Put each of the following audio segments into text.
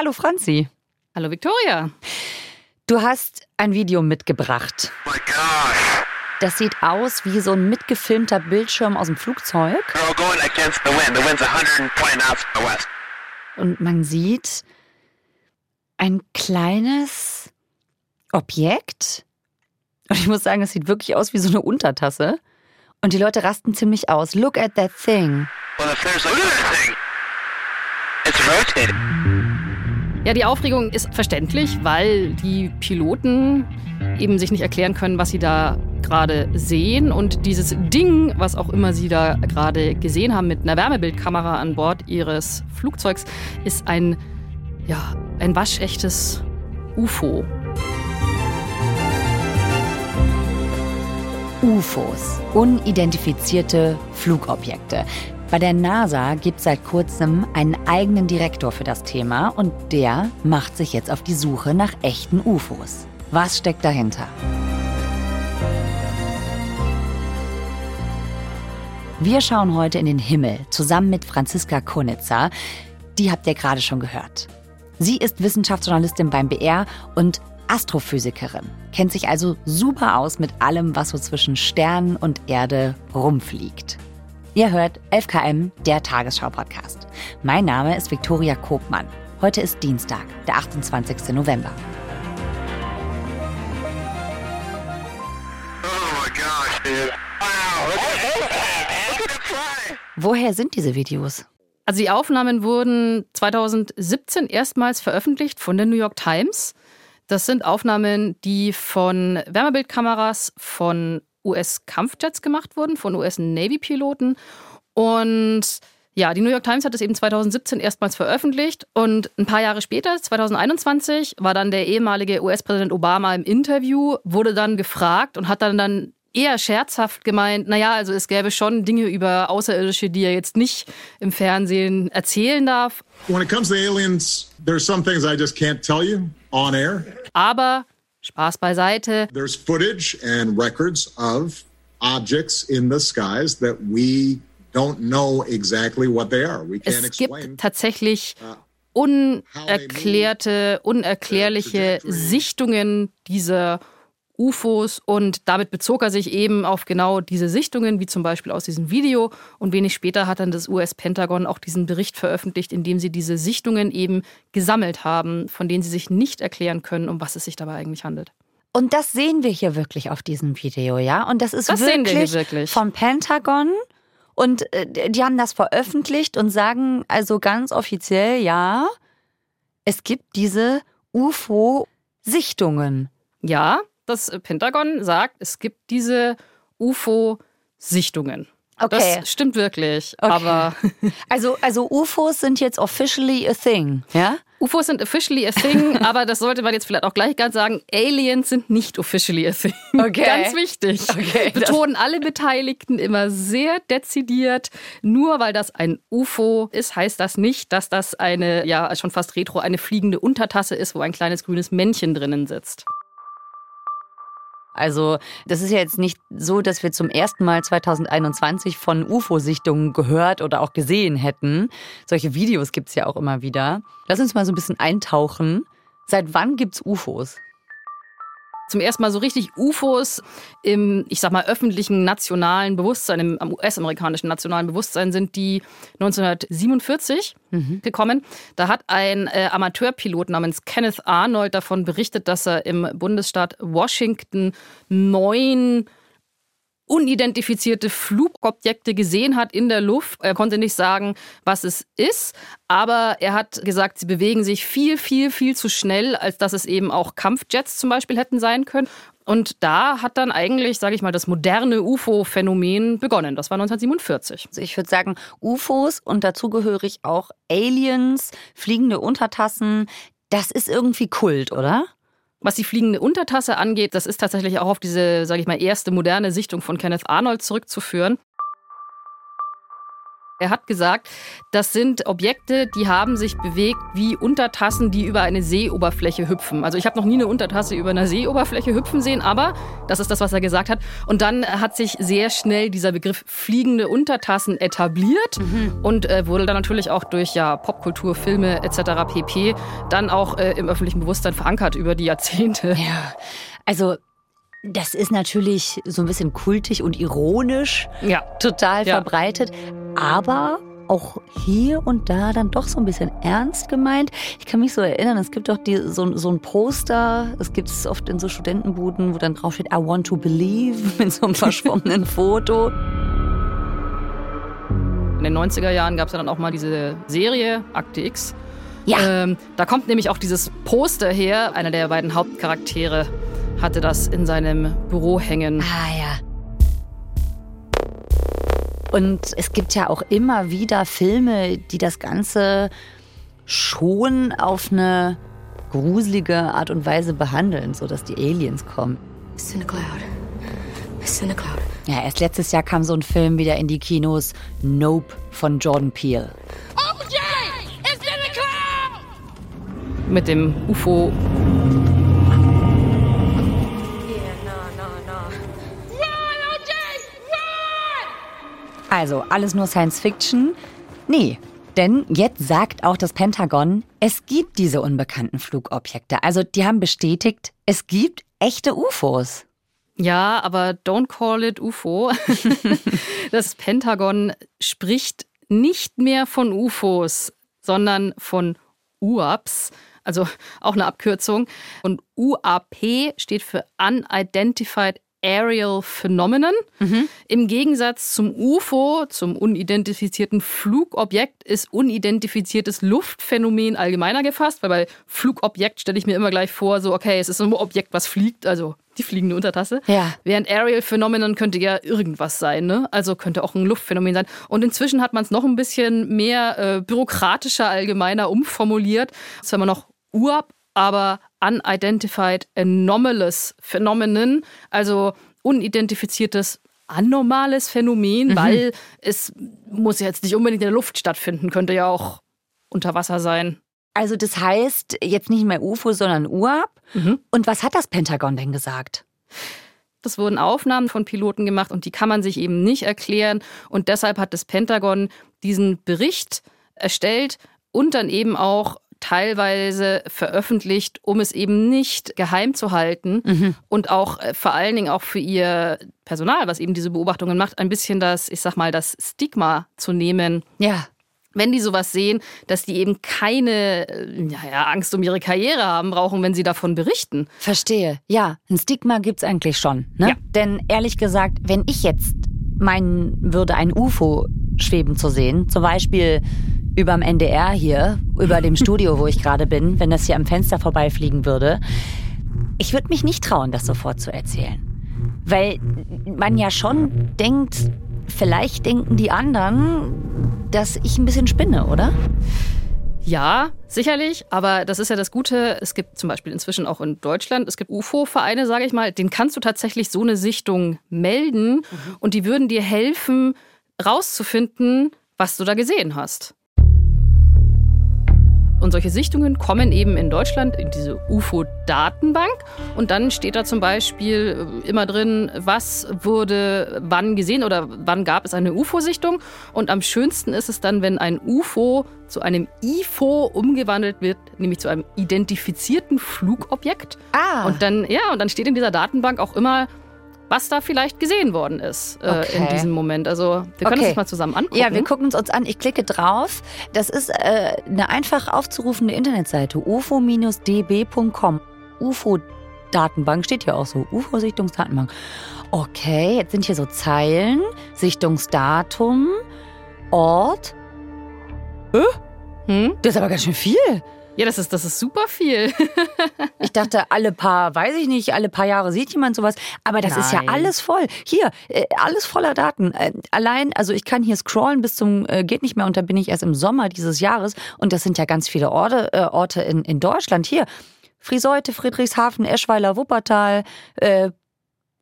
Hallo Franzi. Hallo Victoria. Du hast ein Video mitgebracht. my gosh. Das sieht aus wie so ein mitgefilmter Bildschirm aus dem Flugzeug. We're all going against the wind. The wind's 120 knots to the west. Und man sieht ein kleines Objekt. Und ich muss sagen, es sieht wirklich aus wie so eine Untertasse. Und die Leute rasten ziemlich aus. Look at that thing. Well, if there's a look at that thing. It's rotating. Ja, die Aufregung ist verständlich, weil die Piloten eben sich nicht erklären können, was sie da gerade sehen. Und dieses Ding, was auch immer sie da gerade gesehen haben mit einer Wärmebildkamera an Bord ihres Flugzeugs, ist ein, ja, ein waschechtes UFO. UFOs, unidentifizierte Flugobjekte. Bei der NASA gibt es seit kurzem einen eigenen Direktor für das Thema und der macht sich jetzt auf die Suche nach echten UFOs. Was steckt dahinter? Wir schauen heute in den Himmel zusammen mit Franziska Konitzer. Die habt ihr gerade schon gehört. Sie ist Wissenschaftsjournalistin beim BR und Astrophysikerin, kennt sich also super aus mit allem, was so zwischen Sternen und Erde rumfliegt. Ihr hört 11KM, der Tagesschau-Podcast. Mein Name ist Viktoria Kobmann. Heute ist Dienstag, der 28. November. Oh my gosh, dude. Wow. Woher sind diese Videos? Also die Aufnahmen wurden 2017 erstmals veröffentlicht von der New York Times. Das sind Aufnahmen, die von Wärmebildkameras von US-Kampfjets gemacht wurden, von US-Navy-Piloten. Und ja, die New York Times hat es eben 2017 erstmals veröffentlicht. Und ein paar Jahre später, 2021, war dann der ehemalige US-Präsident Obama im Interview, wurde dann gefragt und hat dann, dann eher scherzhaft gemeint, naja, also es gäbe schon Dinge über Außerirdische, die er jetzt nicht im Fernsehen erzählen darf. When it comes to aliens, there's some things I just can't tell you on air. Aber Spaß beiseite. There's footage and records of objects in the skies that we don't know exactly what they are. We can't Es gibt tatsächlich unerklärte, unerklärliche Sichtungen dieser UFOs und damit bezog er sich eben auf genau diese Sichtungen, wie zum Beispiel aus diesem Video. Und wenig später hat dann das US-Pentagon auch diesen Bericht veröffentlicht, in dem sie diese Sichtungen eben gesammelt haben, von denen sie sich nicht erklären können, um was es sich dabei eigentlich handelt. Und das sehen wir hier wirklich auf diesem Video, ja? Und das ist Das sehen wir wirklich, hier wirklich. vom Pentagon. Und äh, die haben das veröffentlicht und sagen also ganz offiziell, ja, es gibt diese UFO-Sichtungen. Ja, das Pentagon sagt, es gibt diese UFO-Sichtungen. Okay. Das stimmt wirklich. Okay. Aber Also, also UFOs sind jetzt officially a thing, ja? UFOs sind officially a thing, aber das sollte man jetzt vielleicht auch gleich ganz sagen. Aliens sind nicht officially a thing. Okay. Ganz wichtig. Okay, Betonen alle Beteiligten immer sehr dezidiert. Nur weil das ein UFO ist, heißt das nicht, dass das eine, ja, schon fast retro, eine fliegende Untertasse ist, wo ein kleines grünes Männchen drinnen sitzt. Also, das ist ja jetzt nicht so, dass wir zum ersten Mal 2021 von UFO-Sichtungen gehört oder auch gesehen hätten. Solche Videos gibt's ja auch immer wieder. Lass uns mal so ein bisschen eintauchen. Seit wann gibt's UFOs? Zum ersten Mal so richtig UFOs im, ich sag mal, öffentlichen nationalen Bewusstsein, im US-amerikanischen nationalen Bewusstsein sind die 1947 gekommen. Da hat ein äh, Amateurpilot namens Kenneth Arnold davon berichtet, dass er im Bundesstaat Washington neun unidentifizierte Flugobjekte gesehen hat in der Luft. Er konnte nicht sagen, was es ist, aber er hat gesagt, sie bewegen sich viel, viel, viel zu schnell, als dass es eben auch Kampfjets zum Beispiel hätten sein können. Und da hat dann eigentlich, sage ich mal, das moderne UFO-Phänomen begonnen. Das war 1947. Also ich würde sagen, UFOs und dazugehörig auch Aliens, fliegende Untertassen, das ist irgendwie Kult, oder? Was die fliegende Untertasse angeht, das ist tatsächlich auch auf diese, sage ich mal, erste moderne Sichtung von Kenneth Arnold zurückzuführen. Er hat gesagt, das sind Objekte, die haben sich bewegt wie Untertassen, die über eine Seeoberfläche hüpfen. Also ich habe noch nie eine Untertasse über einer Seeoberfläche hüpfen sehen, aber das ist das, was er gesagt hat. Und dann hat sich sehr schnell dieser Begriff fliegende Untertassen etabliert mhm. und äh, wurde dann natürlich auch durch ja, Popkultur, Filme etc. pp. dann auch äh, im öffentlichen Bewusstsein verankert über die Jahrzehnte. Ja, also das ist natürlich so ein bisschen kultig und ironisch, ja. total ja. verbreitet, aber auch hier und da dann doch so ein bisschen ernst gemeint. Ich kann mich so erinnern, es gibt doch die, so, so ein Poster, es gibt es oft in so Studentenbuden, wo dann drauf steht, I want to believe, mit so einem verschwommenen Foto. In den 90er Jahren gab es ja dann auch mal diese Serie, Akte X. Ja. Ähm, da kommt nämlich auch dieses Poster her, einer der beiden Hauptcharaktere hatte das in seinem Büro hängen. Ah ja. Und es gibt ja auch immer wieder Filme, die das Ganze schon auf eine gruselige Art und Weise behandeln, sodass die Aliens kommen. It's in a cloud. It's in a cloud. Ja, erst letztes Jahr kam so ein Film wieder in die Kinos, Nope von Jordan Peele. OJ! It's in a cloud! Mit dem UFO Also alles nur Science Fiction? Nee, denn jetzt sagt auch das Pentagon, es gibt diese unbekannten Flugobjekte. Also die haben bestätigt, es gibt echte UFOs. Ja, aber don't call it UFO. das Pentagon spricht nicht mehr von UFOs, sondern von UAPs, also auch eine Abkürzung. Und UAP steht für Unidentified Aerial Phenomenon. Mhm. Im Gegensatz zum UFO, zum unidentifizierten Flugobjekt, ist unidentifiziertes Luftphänomen allgemeiner gefasst, weil bei Flugobjekt stelle ich mir immer gleich vor, so, okay, es ist ein Objekt, was fliegt, also die fliegende Untertasse. Ja. Während Aerial Phenomenon könnte ja irgendwas sein, ne? Also könnte auch ein Luftphänomen sein. Und inzwischen hat man es noch ein bisschen mehr äh, bürokratischer, allgemeiner umformuliert. Das haben wir noch UAP, aber Unidentified Anomalous Phenomenon, also unidentifiziertes anormales Phänomen, mhm. weil es muss jetzt nicht unbedingt in der Luft stattfinden, könnte ja auch unter Wasser sein. Also das heißt jetzt nicht mehr UFO, sondern UAP. Mhm. Und was hat das Pentagon denn gesagt? Das wurden Aufnahmen von Piloten gemacht und die kann man sich eben nicht erklären. Und deshalb hat das Pentagon diesen Bericht erstellt und dann eben auch teilweise veröffentlicht, um es eben nicht geheim zu halten mhm. und auch äh, vor allen Dingen auch für ihr Personal, was eben diese Beobachtungen macht, ein bisschen das, ich sag mal, das Stigma zu nehmen. Ja wenn die sowas sehen, dass die eben keine äh, ja, Angst um ihre Karriere haben brauchen, wenn sie davon berichten. Verstehe. Ja, ein Stigma gibt's eigentlich schon. Ne? Ja. Denn ehrlich gesagt, wenn ich jetzt meinen würde, ein UFO schweben zu sehen, zum Beispiel überm NDR hier, über dem Studio, wo ich gerade bin, wenn das hier am Fenster vorbeifliegen würde. Ich würde mich nicht trauen, das sofort zu erzählen. Weil man ja schon denkt, vielleicht denken die anderen, dass ich ein bisschen spinne, oder? Ja, sicherlich, aber das ist ja das Gute. Es gibt zum Beispiel inzwischen auch in Deutschland, es gibt UFO-Vereine, sage ich mal, den kannst du tatsächlich so eine Sichtung melden mhm. und die würden dir helfen, rauszufinden, was du da gesehen hast. Und solche Sichtungen kommen eben in Deutschland in diese UFO-Datenbank. Und dann steht da zum Beispiel äh, immer drin, was wurde wann gesehen oder wann gab es eine UFO-Sichtung. Und am schönsten ist es dann, wenn ein UFO zu einem IFO umgewandelt wird, nämlich zu einem identifizierten Flugobjekt. Ah. Und dann, ja, und dann steht in dieser Datenbank auch immer, was da vielleicht gesehen worden ist äh, okay. in diesem Moment. Also wir können okay. uns das mal zusammen angucken. Ja, wir gucken uns uns an. Ich klicke drauf. Das ist äh, eine einfach aufzurufende Internetseite ufo-db.com. UFO-Datenbank steht hier auch so. UFO-Sichtungsdatenbank. Okay, jetzt sind hier so Zeilen. Sichtungsdatum, Ort. Hä? Hm? Das ist aber ganz schön viel. Ja, das ist, das ist super viel. ich dachte, alle paar, weiß ich nicht, alle paar Jahre sieht jemand sowas. Aber das Nein. ist ja alles voll. Hier, äh, alles voller Daten. Äh, allein, also ich kann hier scrollen bis zum äh, geht nicht mehr und dann bin ich erst im Sommer dieses Jahres. Und das sind ja ganz viele Orte, äh, Orte in, in Deutschland. Hier, Friseute, Friedrichshafen, Eschweiler, Wuppertal, äh,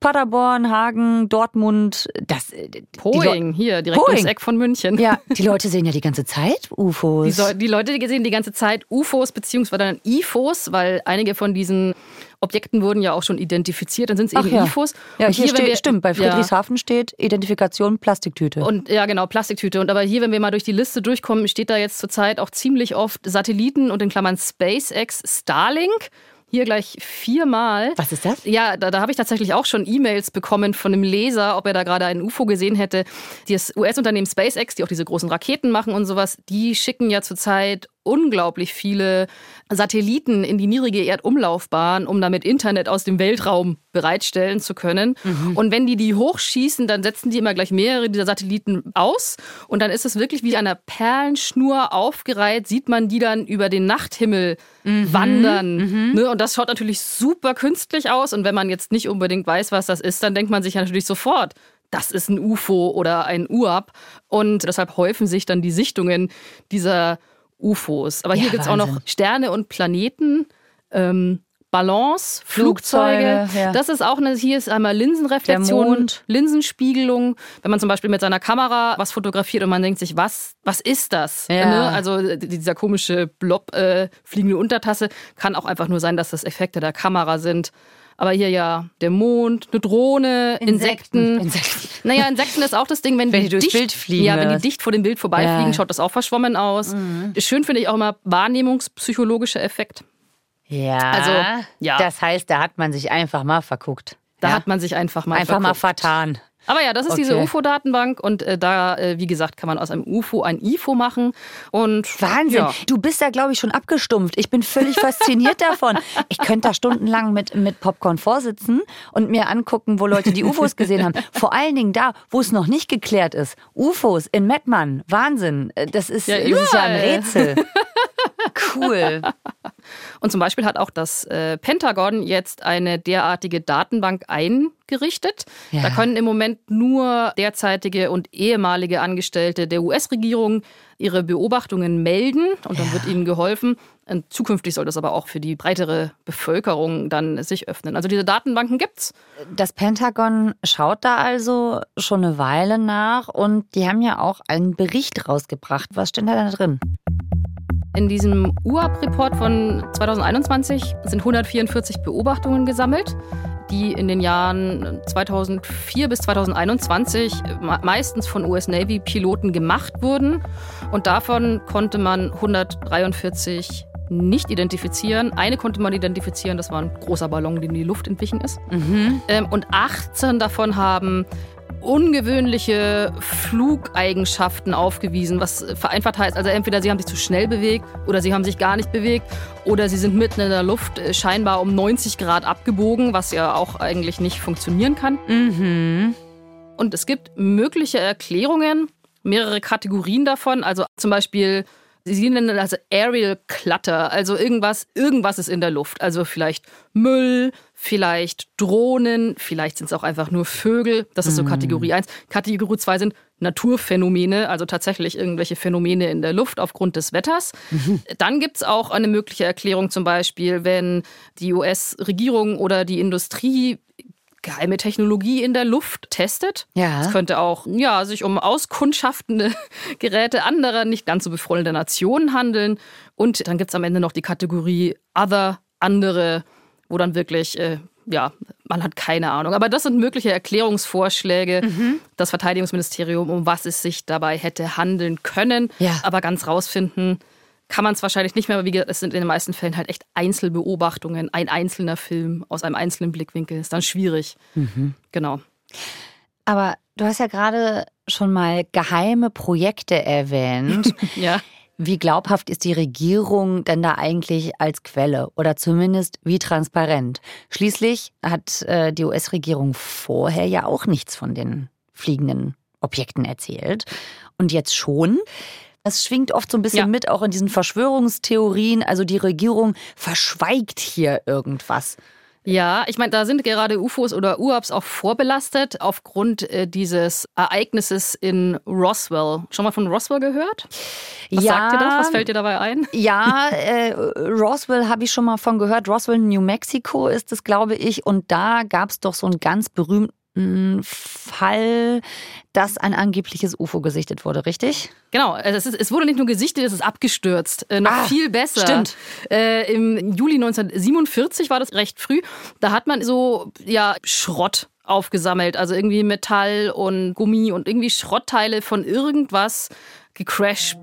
Paderborn, Hagen, Dortmund, das. äh, Poing, hier, direkt Poing. ums Eck von München. Ja, die Leute sehen ja die ganze Zeit UFOs. Die, so, die Leute die sehen die ganze Zeit UFOs beziehungsweise dann IFOs, weil einige von diesen Objekten wurden ja auch schon identifiziert. Dann sind es eben ja. IFOs. Ja, Und hier, wenn steht, wir- stimmt, bei Ja. Friedrichshafen steht Identifikation Plastiktüte. Und ja, genau, Plastiktüte. Und aber hier, wenn wir mal durch die Liste durchkommen, steht da jetzt zurzeit auch ziemlich oft Satelliten und in Klammern SpaceX Starlink. Hier gleich viermal. Was ist das? Ja, da, da habe ich tatsächlich auch schon E-Mails bekommen von einem Leser, ob er da gerade einen UFO gesehen hätte. Das US-Unternehmen SpaceX, die auch diese großen Raketen machen und sowas, die schicken ja zurzeit unglaublich viele Satelliten in die niedrige Erdumlaufbahn, um damit Internet aus dem Weltraum bereitstellen zu können. Und wenn die die hochschießen, dann setzen die immer gleich mehrere dieser Satelliten aus. Und dann ist es wirklich wie einer Perlenschnur aufgereiht, sieht man die dann über den Nachthimmel wandern. Ne? Und das schaut natürlich super künstlich aus. Und wenn man jetzt nicht unbedingt weiß, was das ist, dann denkt man sich ja natürlich sofort, das ist ein UFO oder ein UAP. Und deshalb häufen sich dann die Sichtungen dieser UFOs. Aber hier Ja, gibt es auch noch. Sterne und Planeten. Ähm, Ballons, Flugzeuge. Flugzeuge, ja. Das ist auch eine, hier ist einmal Linsenreflexion. Linsenspiegelung. Wenn man zum Beispiel mit seiner Kamera was fotografiert und man denkt sich, was, was ist das? Ja. Ne? Also dieser komische Blob äh, fliegende Untertasse kann auch einfach nur sein, dass das Effekte der Kamera sind. Aber hier ja der Mond, eine Drohne, Insekten. Insekten. Naja, Insekten ist auch das Ding, wenn, Wenn die die durchs dicht, Bild fliegen, Ja, wenn die was? dicht vor dem Bild vorbeifliegen, Ja. schaut das auch verschwommen aus. Schön finde ich auch immer wahrnehmungspsychologischer Effekt. Ja. Also, ja. Das heißt, da hat man sich einfach mal verguckt. Da ja? hat man sich einfach mal einfach mal verguckt. vertan. Aber ja, das ist diese Okay. UFO-Datenbank und äh, da, äh, wie gesagt, kann man aus einem UFO ein IFO machen. Und Wahnsinn. Ja. Du bist da, glaube ich, schon abgestumpft. Ich bin völlig fasziniert davon. Ich könnte da stundenlang mit, mit Popcorn vorsitzen und mir angucken, wo Leute die UFOs gesehen haben. Vor allen Dingen da, wo es noch nicht geklärt ist. UFOs in Mettmann. Wahnsinn. Äh, Das ist Ja, das ist ja ein. Rätsel. Cool. Und zum Beispiel hat auch das äh, Pentagon jetzt eine derartige Datenbank eingerichtet. Ja. Da können im Moment nur derzeitige und ehemalige Angestellte der US-Regierung ihre Beobachtungen melden und dann wird ihnen geholfen. Und zukünftig soll das aber auch für die breitere Bevölkerung dann sich öffnen. Also diese Datenbanken gibt's. Das Pentagon schaut da also schon eine Weile nach und die haben ja auch einen Bericht rausgebracht. Was steht da drin? In diesem UAP-Report von 2021 sind 144 Beobachtungen gesammelt, die in den Jahren 2004 bis 2021 me- meistens von US Navy-Piloten gemacht wurden. Und davon konnte man 143 nicht identifizieren. Eine konnte man identifizieren, das war ein großer Ballon, dem die Luft entwichen ist. Ähm, und 18 davon haben ungewöhnliche Flugeigenschaften aufgewiesen, was vereinfacht heißt, also entweder sie haben sich zu schnell bewegt oder sie haben sich gar nicht bewegt oder sie sind mitten in der Luft äh, scheinbar um 90 Grad abgebogen, was ja auch eigentlich nicht funktionieren kann. Mhm. Und es gibt mögliche Erklärungen, mehrere Kategorien davon. Also zum Beispiel, sie nennen das also Aerial Clutter, also irgendwas, irgendwas ist in der Luft. Also vielleicht Müll, vielleicht Drohnen, vielleicht sind es auch einfach nur Vögel. Das ist so Kategorie 1. Kategorie 2 sind Naturphänomene, also tatsächlich irgendwelche Phänomene in der Luft aufgrund des Wetters. Dann gibt es auch eine mögliche Erklärung, zum Beispiel, wenn die US-Regierung oder die Industrie geheime Technologie in der Luft testet. Ja. Es könnte auch ja, sich um auskundschaftende Geräte anderer, nicht ganz so befreundete Nationen handeln. Und dann gibt es am Ende noch die Kategorie Other, andere, wo dann wirklich, äh, ja, man hat keine Ahnung. Aber das sind mögliche Erklärungsvorschläge. Das Verteidigungsministerium, um was es sich dabei hätte handeln können. Ja. Aber ganz rausfinden kann man es wahrscheinlich nicht mehr, aber wie gesagt, es sind in den meisten Fällen halt echt Einzelbeobachtungen, ein einzelner Film aus einem einzelnen Blickwinkel. Ist dann schwierig. Genau. Aber du hast ja gerade schon mal geheime Projekte erwähnt. Ja. Wie glaubhaft ist die Regierung denn da eigentlich als Quelle oder zumindest wie transparent? Schließlich hat äh, die US-Regierung vorher ja auch nichts von den fliegenden Objekten erzählt und jetzt schon. Es schwingt oft so ein bisschen Ja. mit, auch in diesen Verschwörungstheorien. Also die Regierung verschweigt hier irgendwas. Ja, ich meine, da sind gerade UFOs oder UAPs auch vorbelastet aufgrund äh, dieses Ereignisses in Roswell. Schon mal von Roswell gehört? Was ja, sagt dir das? Was fällt dir dabei ein? Ja, äh, Roswell habe ich schon mal von gehört. Roswell, New Mexico ist es, glaube ich. Und da gab es doch so einen ganz berühmten Fall, dass ein angebliches UFO gesichtet wurde, richtig? Genau, also es, ist, es wurde nicht nur gesichtet, es ist abgestürzt. Äh, noch ah, viel besser. Stimmt. Äh, Im Juli 1947 war das recht früh. Da hat man so ja Schrott aufgesammelt, also irgendwie Metall und Gummi und irgendwie Schrottteile von irgendwas gecrashed.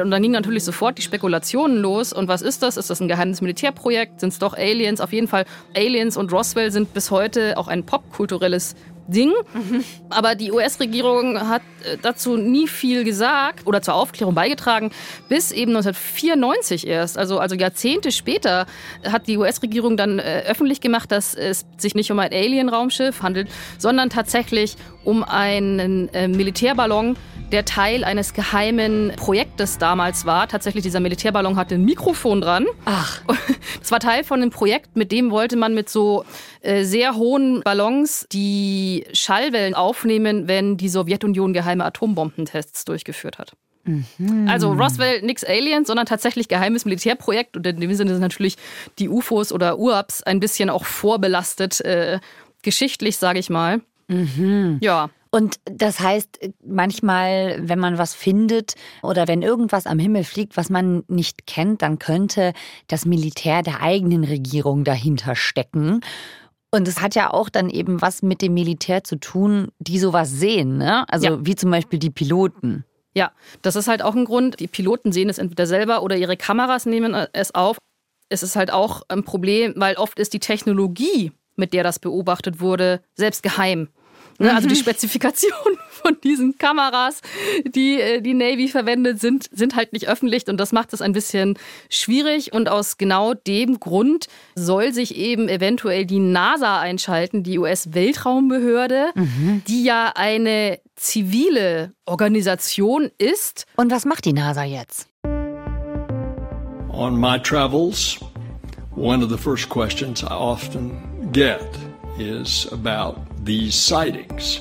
Und dann ging natürlich sofort die Spekulationen los. Und was ist das? Ist das ein geheimes Militärprojekt? Sind es doch Aliens? Auf jeden Fall, Aliens und Roswell sind bis heute auch ein popkulturelles Ding. Mhm. Aber die US-Regierung hat äh, dazu nie viel gesagt oder zur Aufklärung beigetragen, bis eben 1994 erst. Also, also Jahrzehnte später hat die US-Regierung dann äh, öffentlich gemacht, dass es sich nicht um ein Alien-Raumschiff handelt, sondern tatsächlich um einen äh, Militärballon, der Teil eines geheimen Projektes damals war. Tatsächlich, dieser Militärballon hatte ein Mikrofon dran. Ach. Das war Teil von einem Projekt, mit dem wollte man mit so äh, sehr hohen Ballons die Schallwellen aufnehmen, wenn die Sowjetunion geheime Atombombentests durchgeführt hat. Mhm. Also Roswell nix Aliens, sondern tatsächlich geheimes Militärprojekt. Und in dem Sinne sind natürlich die UFOs oder UAPs ein bisschen auch vorbelastet, äh, geschichtlich, sage ich mal. Mhm. Ja. Und das heißt, manchmal, wenn man was findet oder wenn irgendwas am Himmel fliegt, was man nicht kennt, dann könnte das Militär der eigenen Regierung dahinter stecken. Und es hat ja auch dann eben was mit dem Militär zu tun, die sowas sehen, ne? Also ja. wie zum Beispiel die Piloten. Ja, das ist halt auch ein Grund. Die Piloten sehen es entweder selber oder ihre Kameras nehmen es auf. Es ist halt auch ein Problem, weil oft ist die Technologie, mit der das beobachtet wurde, selbst geheim. Ne? Also die mhm. Spezifikationen von diesen Kameras, die äh, die Navy verwendet, sind, sind halt nicht öffentlich und das macht es ein bisschen schwierig. Und aus genau dem Grund soll sich eben eventuell die NASA einschalten, die US-Weltraumbehörde, mhm. die ja eine zivile Organisation ist. Und was macht die NASA jetzt? On my travels, one of the first questions I often get is about these sightings.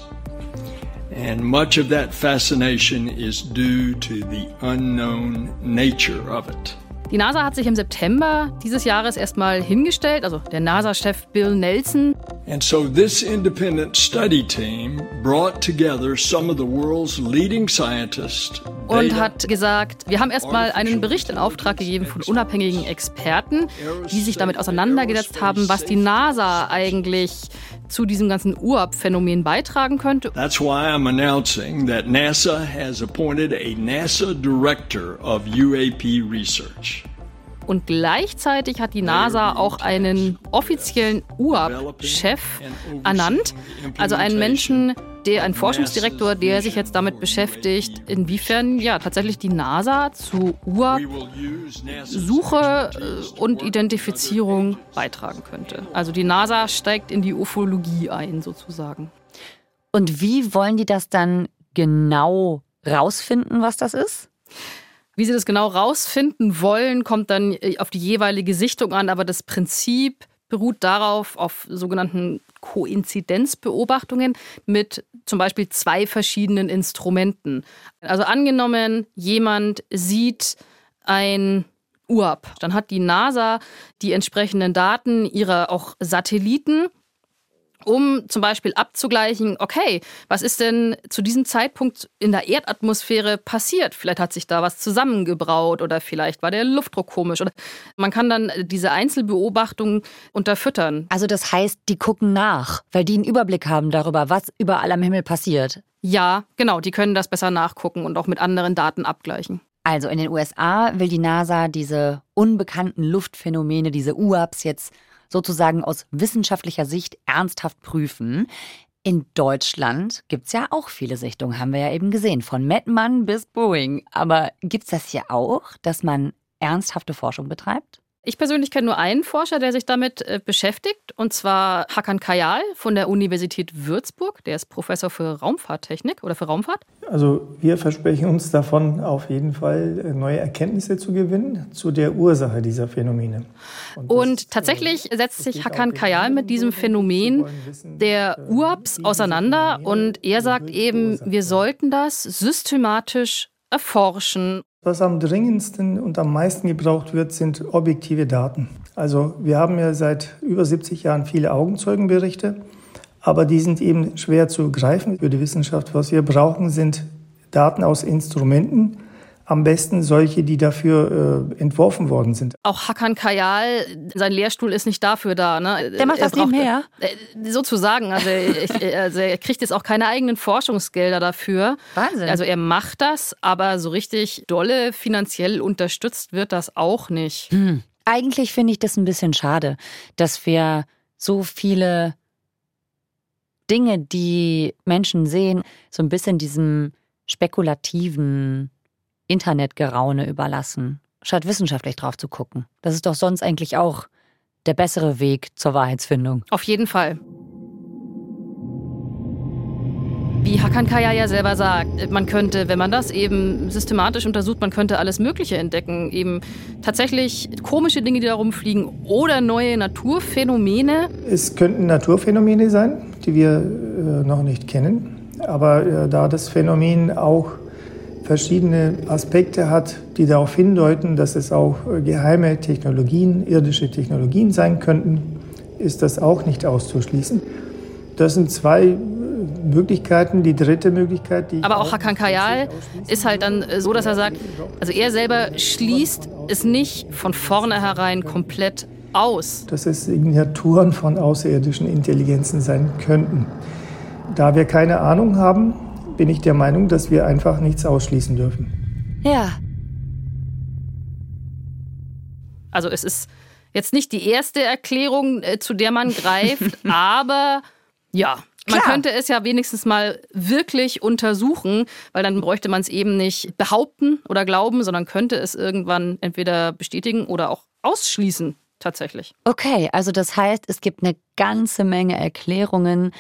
And much of that fascination is due to the unknown nature of it. Die NASA hat sich im September dieses Jahres erstmal hingestellt, also der NASA-Chef Bill Nelson. And so this independent study team brought together some of the world's leading scientists. Und hat gesagt, wir haben erstmal einen Bericht in Auftrag gegeben von unabhängigen Experten, die sich damit auseinandergesetzt haben, was die NASA eigentlich zu diesem ganzen UAP-Phänomen beitragen könnte. That's why I'm announcing that NASA has appointed a NASA Director of UAP Research. Und gleichzeitig hat die NASA auch einen offiziellen UAP-Chef ernannt, also einen Menschen, der ein Forschungsdirektor, der sich jetzt damit beschäftigt, inwiefern ja tatsächlich die NASA zu UAP-Suche äh, und Identifizierung beitragen könnte. Also die NASA steigt in die Ufologie ein, sozusagen. Und wie wollen die das dann genau rausfinden, was das ist? Wie sie das genau rausfinden wollen, kommt dann äh, auf die jeweilige Sichtung an, aber das Prinzip beruht darauf, auf sogenannten Koinzidenzbeobachtungen mit zum Beispiel zwei verschiedenen Instrumenten. Also angenommen, jemand sieht ein UAP, dann hat die NASA die entsprechenden Daten ihrer auch Satelliten um zum Beispiel abzugleichen, okay, was ist denn zu diesem Zeitpunkt in der Erdatmosphäre passiert? Vielleicht hat sich da was zusammengebraut oder vielleicht war der Luftdruck komisch. Oder man kann dann diese Einzelbeobachtungen unterfüttern. Also das heißt, die gucken nach, weil die einen Überblick haben darüber, was überall am Himmel passiert. Ja, genau, die können das besser nachgucken und auch mit anderen Daten abgleichen. Also in den USA will die NASA diese unbekannten Luftphänomene, diese UAPs jetzt sozusagen aus wissenschaftlicher Sicht ernsthaft prüfen. In Deutschland gibt es ja auch viele Sichtungen, haben wir ja eben gesehen, von Mettmann bis Boeing. Aber gibt es das hier auch, dass man ernsthafte Forschung betreibt? Ich persönlich kenne nur einen Forscher, der sich damit äh, beschäftigt, und zwar Hakan Kayal von der Universität Würzburg. Der ist Professor für Raumfahrttechnik oder für Raumfahrt. Also wir versprechen uns davon auf jeden Fall äh, neue Erkenntnisse zu gewinnen zu der Ursache dieser Phänomene. Und, und äh, tatsächlich setzt sich Hakan Kayal mit diesem Phänomen der UAPs auseinander und er sagt eben, wir sollten das systematisch erforschen was am dringendsten und am meisten gebraucht wird, sind objektive Daten. Also wir haben ja seit über 70 Jahren viele Augenzeugenberichte, aber die sind eben schwer zu greifen für die Wissenschaft. Was wir brauchen, sind Daten aus Instrumenten, am besten solche, die dafür äh, entworfen worden sind. Auch Hakan Kayal, sein Lehrstuhl ist nicht dafür da. Ne? Der macht er das nebenher? Äh, sozusagen. Also, ich, also er kriegt jetzt auch keine eigenen Forschungsgelder dafür. Wahnsinn. Also er macht das, aber so richtig dolle finanziell unterstützt wird das auch nicht. Hm. Eigentlich finde ich das ein bisschen schade, dass wir so viele Dinge, die Menschen sehen, so ein bisschen diesem spekulativen Internetgeraune überlassen, statt wissenschaftlich drauf zu gucken. Das ist doch sonst eigentlich auch der bessere Weg zur Wahrheitsfindung. Auf jeden Fall. Wie Hakan Kaya ja selber sagt, man könnte, wenn man das eben systematisch untersucht, man könnte alles Mögliche entdecken. Eben tatsächlich komische Dinge, die da rumfliegen oder neue Naturphänomene. Es könnten Naturphänomene sein, die wir äh, noch nicht kennen. Aber äh, da das Phänomen auch verschiedene Aspekte hat, die darauf hindeuten, dass es auch geheime Technologien, irdische Technologien sein könnten, ist das auch nicht auszuschließen. Das sind zwei Möglichkeiten. Die dritte Möglichkeit, die. Aber auch Hakan Kayal ist halt dann so, dass er sagt, also er selber schließt es nicht von vornherein komplett aus. Dass es Signaturen von außerirdischen Intelligenzen sein könnten. Da wir keine Ahnung haben, bin ich der Meinung, dass wir einfach nichts ausschließen dürfen. Ja. Also es ist jetzt nicht die erste Erklärung, äh, zu der man greift, aber ja, man Klar. könnte es ja wenigstens mal wirklich untersuchen, weil dann bräuchte man es eben nicht behaupten oder glauben, sondern könnte es irgendwann entweder bestätigen oder auch ausschließen tatsächlich. Okay, also das heißt, es gibt eine ganze Menge Erklärungen,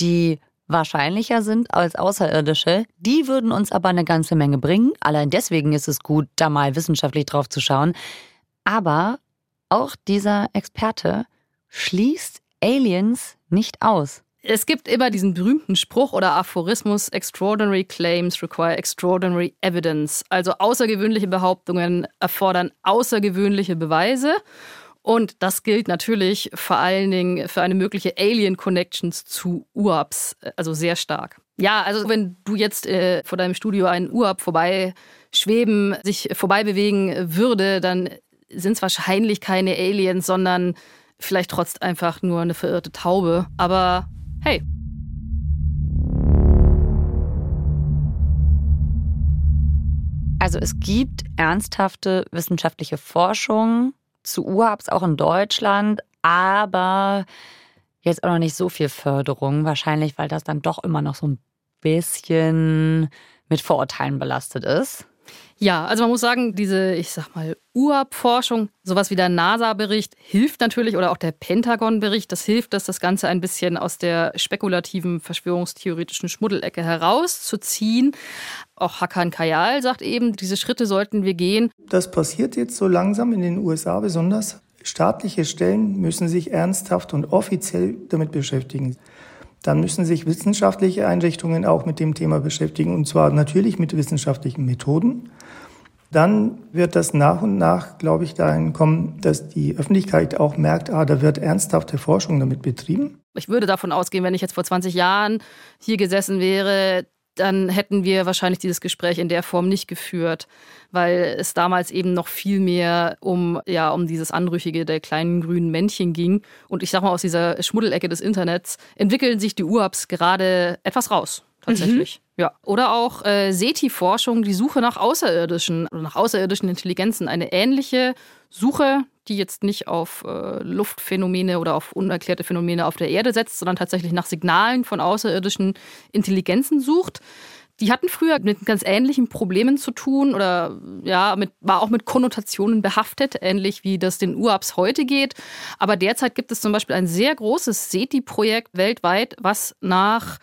die wahrscheinlicher sind als Außerirdische. Die würden uns aber eine ganze Menge bringen. Allein deswegen ist es gut, da mal wissenschaftlich drauf zu schauen. Aber auch dieser Experte schließt Aliens nicht aus. Es gibt immer diesen berühmten Spruch oder Aphorismus, Extraordinary Claims require extraordinary evidence. Also außergewöhnliche Behauptungen erfordern außergewöhnliche Beweise. Und das gilt natürlich vor allen Dingen für eine mögliche Alien-Connections zu UAPs, also sehr stark. Ja, also wenn du jetzt äh, vor deinem Studio einen UAP vorbeischweben, sich vorbei bewegen würde, dann sind es wahrscheinlich keine Aliens, sondern vielleicht trotz einfach nur eine verirrte Taube. Aber hey. Also es gibt ernsthafte wissenschaftliche Forschung zu UAPs auch in Deutschland, aber jetzt auch noch nicht so viel Förderung, wahrscheinlich, weil das dann doch immer noch so ein bisschen mit Vorurteilen belastet ist. Ja, also man muss sagen, diese, ich sag mal, UAP-Forschung, sowas wie der NASA-Bericht hilft natürlich oder auch der Pentagon-Bericht, das hilft, dass das Ganze ein bisschen aus der spekulativen, verschwörungstheoretischen Schmuddelecke herauszuziehen. Auch Hakan Kayal sagt eben, diese Schritte sollten wir gehen. Das passiert jetzt so langsam in den USA besonders. Staatliche Stellen müssen sich ernsthaft und offiziell damit beschäftigen. Dann müssen sich wissenschaftliche Einrichtungen auch mit dem Thema beschäftigen, und zwar natürlich mit wissenschaftlichen Methoden. Dann wird das nach und nach, glaube ich, dahin kommen, dass die Öffentlichkeit auch merkt, ah, da wird ernsthafte Forschung damit betrieben. Ich würde davon ausgehen, wenn ich jetzt vor 20 Jahren hier gesessen wäre, dann hätten wir wahrscheinlich dieses Gespräch in der Form nicht geführt, weil es damals eben noch viel mehr um, ja, um dieses Anrüchige der kleinen grünen Männchen ging. Und ich sag mal, aus dieser Schmuddelecke des Internets entwickeln sich die UAPs gerade etwas raus, tatsächlich. Mhm. Ja. Oder auch äh, SETI-Forschung, die Suche nach Außerirdischen, nach außerirdischen Intelligenzen. Eine ähnliche Suche, die jetzt nicht auf äh, Luftphänomene oder auf unerklärte Phänomene auf der Erde setzt, sondern tatsächlich nach Signalen von außerirdischen Intelligenzen sucht. Die hatten früher mit ganz ähnlichen Problemen zu tun oder ja, mit, war auch mit Konnotationen behaftet, ähnlich wie das den UAPs heute geht. Aber derzeit gibt es zum Beispiel ein sehr großes SETI-Projekt weltweit, was nach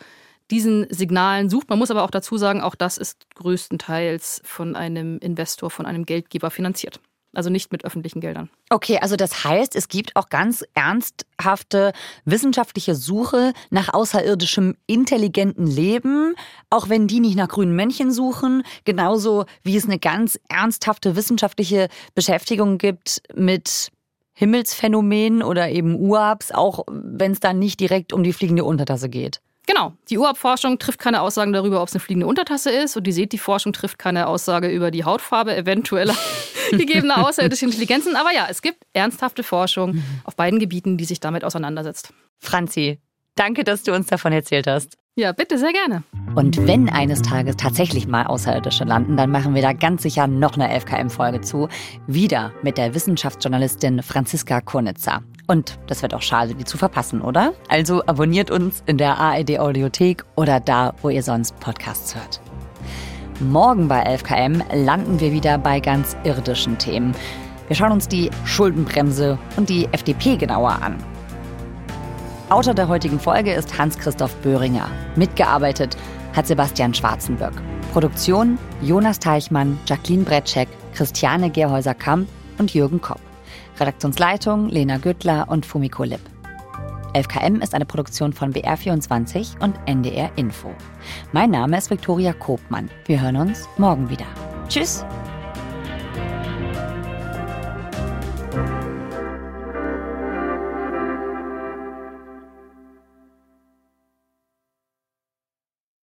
diesen Signalen sucht. Man muss aber auch dazu sagen, auch das ist größtenteils von einem Investor, von einem Geldgeber finanziert. Also nicht mit öffentlichen Geldern. Okay, also das heißt, es gibt auch ganz ernsthafte wissenschaftliche Suche nach außerirdischem intelligenten Leben, auch wenn die nicht nach grünen Männchen suchen, genauso wie es eine ganz ernsthafte wissenschaftliche Beschäftigung gibt mit Himmelsphänomenen oder eben UAPs, auch wenn es dann nicht direkt um die fliegende Untertasse geht. Genau. Die Urabforschung trifft keine Aussagen darüber, ob es eine fliegende Untertasse ist. Und die SETI-Forschung trifft keine Aussage über die Hautfarbe eventueller gegebener außerirdischer Intelligenzen. Aber ja, es gibt ernsthafte Forschung auf beiden Gebieten, die sich damit auseinandersetzt. Franzi, danke, dass du uns davon erzählt hast. Ja, bitte, sehr gerne. Und wenn eines Tages tatsächlich mal Außerirdische landen, dann machen wir da ganz sicher noch eine FKM-Folge zu. Wieder mit der Wissenschaftsjournalistin Franziska Konitzer. Und das wird auch schade, die zu verpassen, oder? Also abonniert uns in der ARD Audiothek oder da, wo ihr sonst Podcasts hört. Morgen bei 11KM landen wir wieder bei ganz irdischen Themen. Wir schauen uns die Schuldenbremse und die FDP genauer an. Autor der heutigen Folge ist Hans-Christoph Böhringer. Mitgearbeitet hat Sebastian Schwarzenböck. Produktion Jonas Teichmann, Jacqueline Bretschek, Christiane Gerhäuser-Kamp und Jürgen Kopp. Redaktionsleitung Lena Güttler und Fumiko Lipp. 11KM ist eine Produktion von BR24 und NDR Info. Mein Name ist Viktoria Kobmann. Wir hören uns morgen wieder. Tschüss!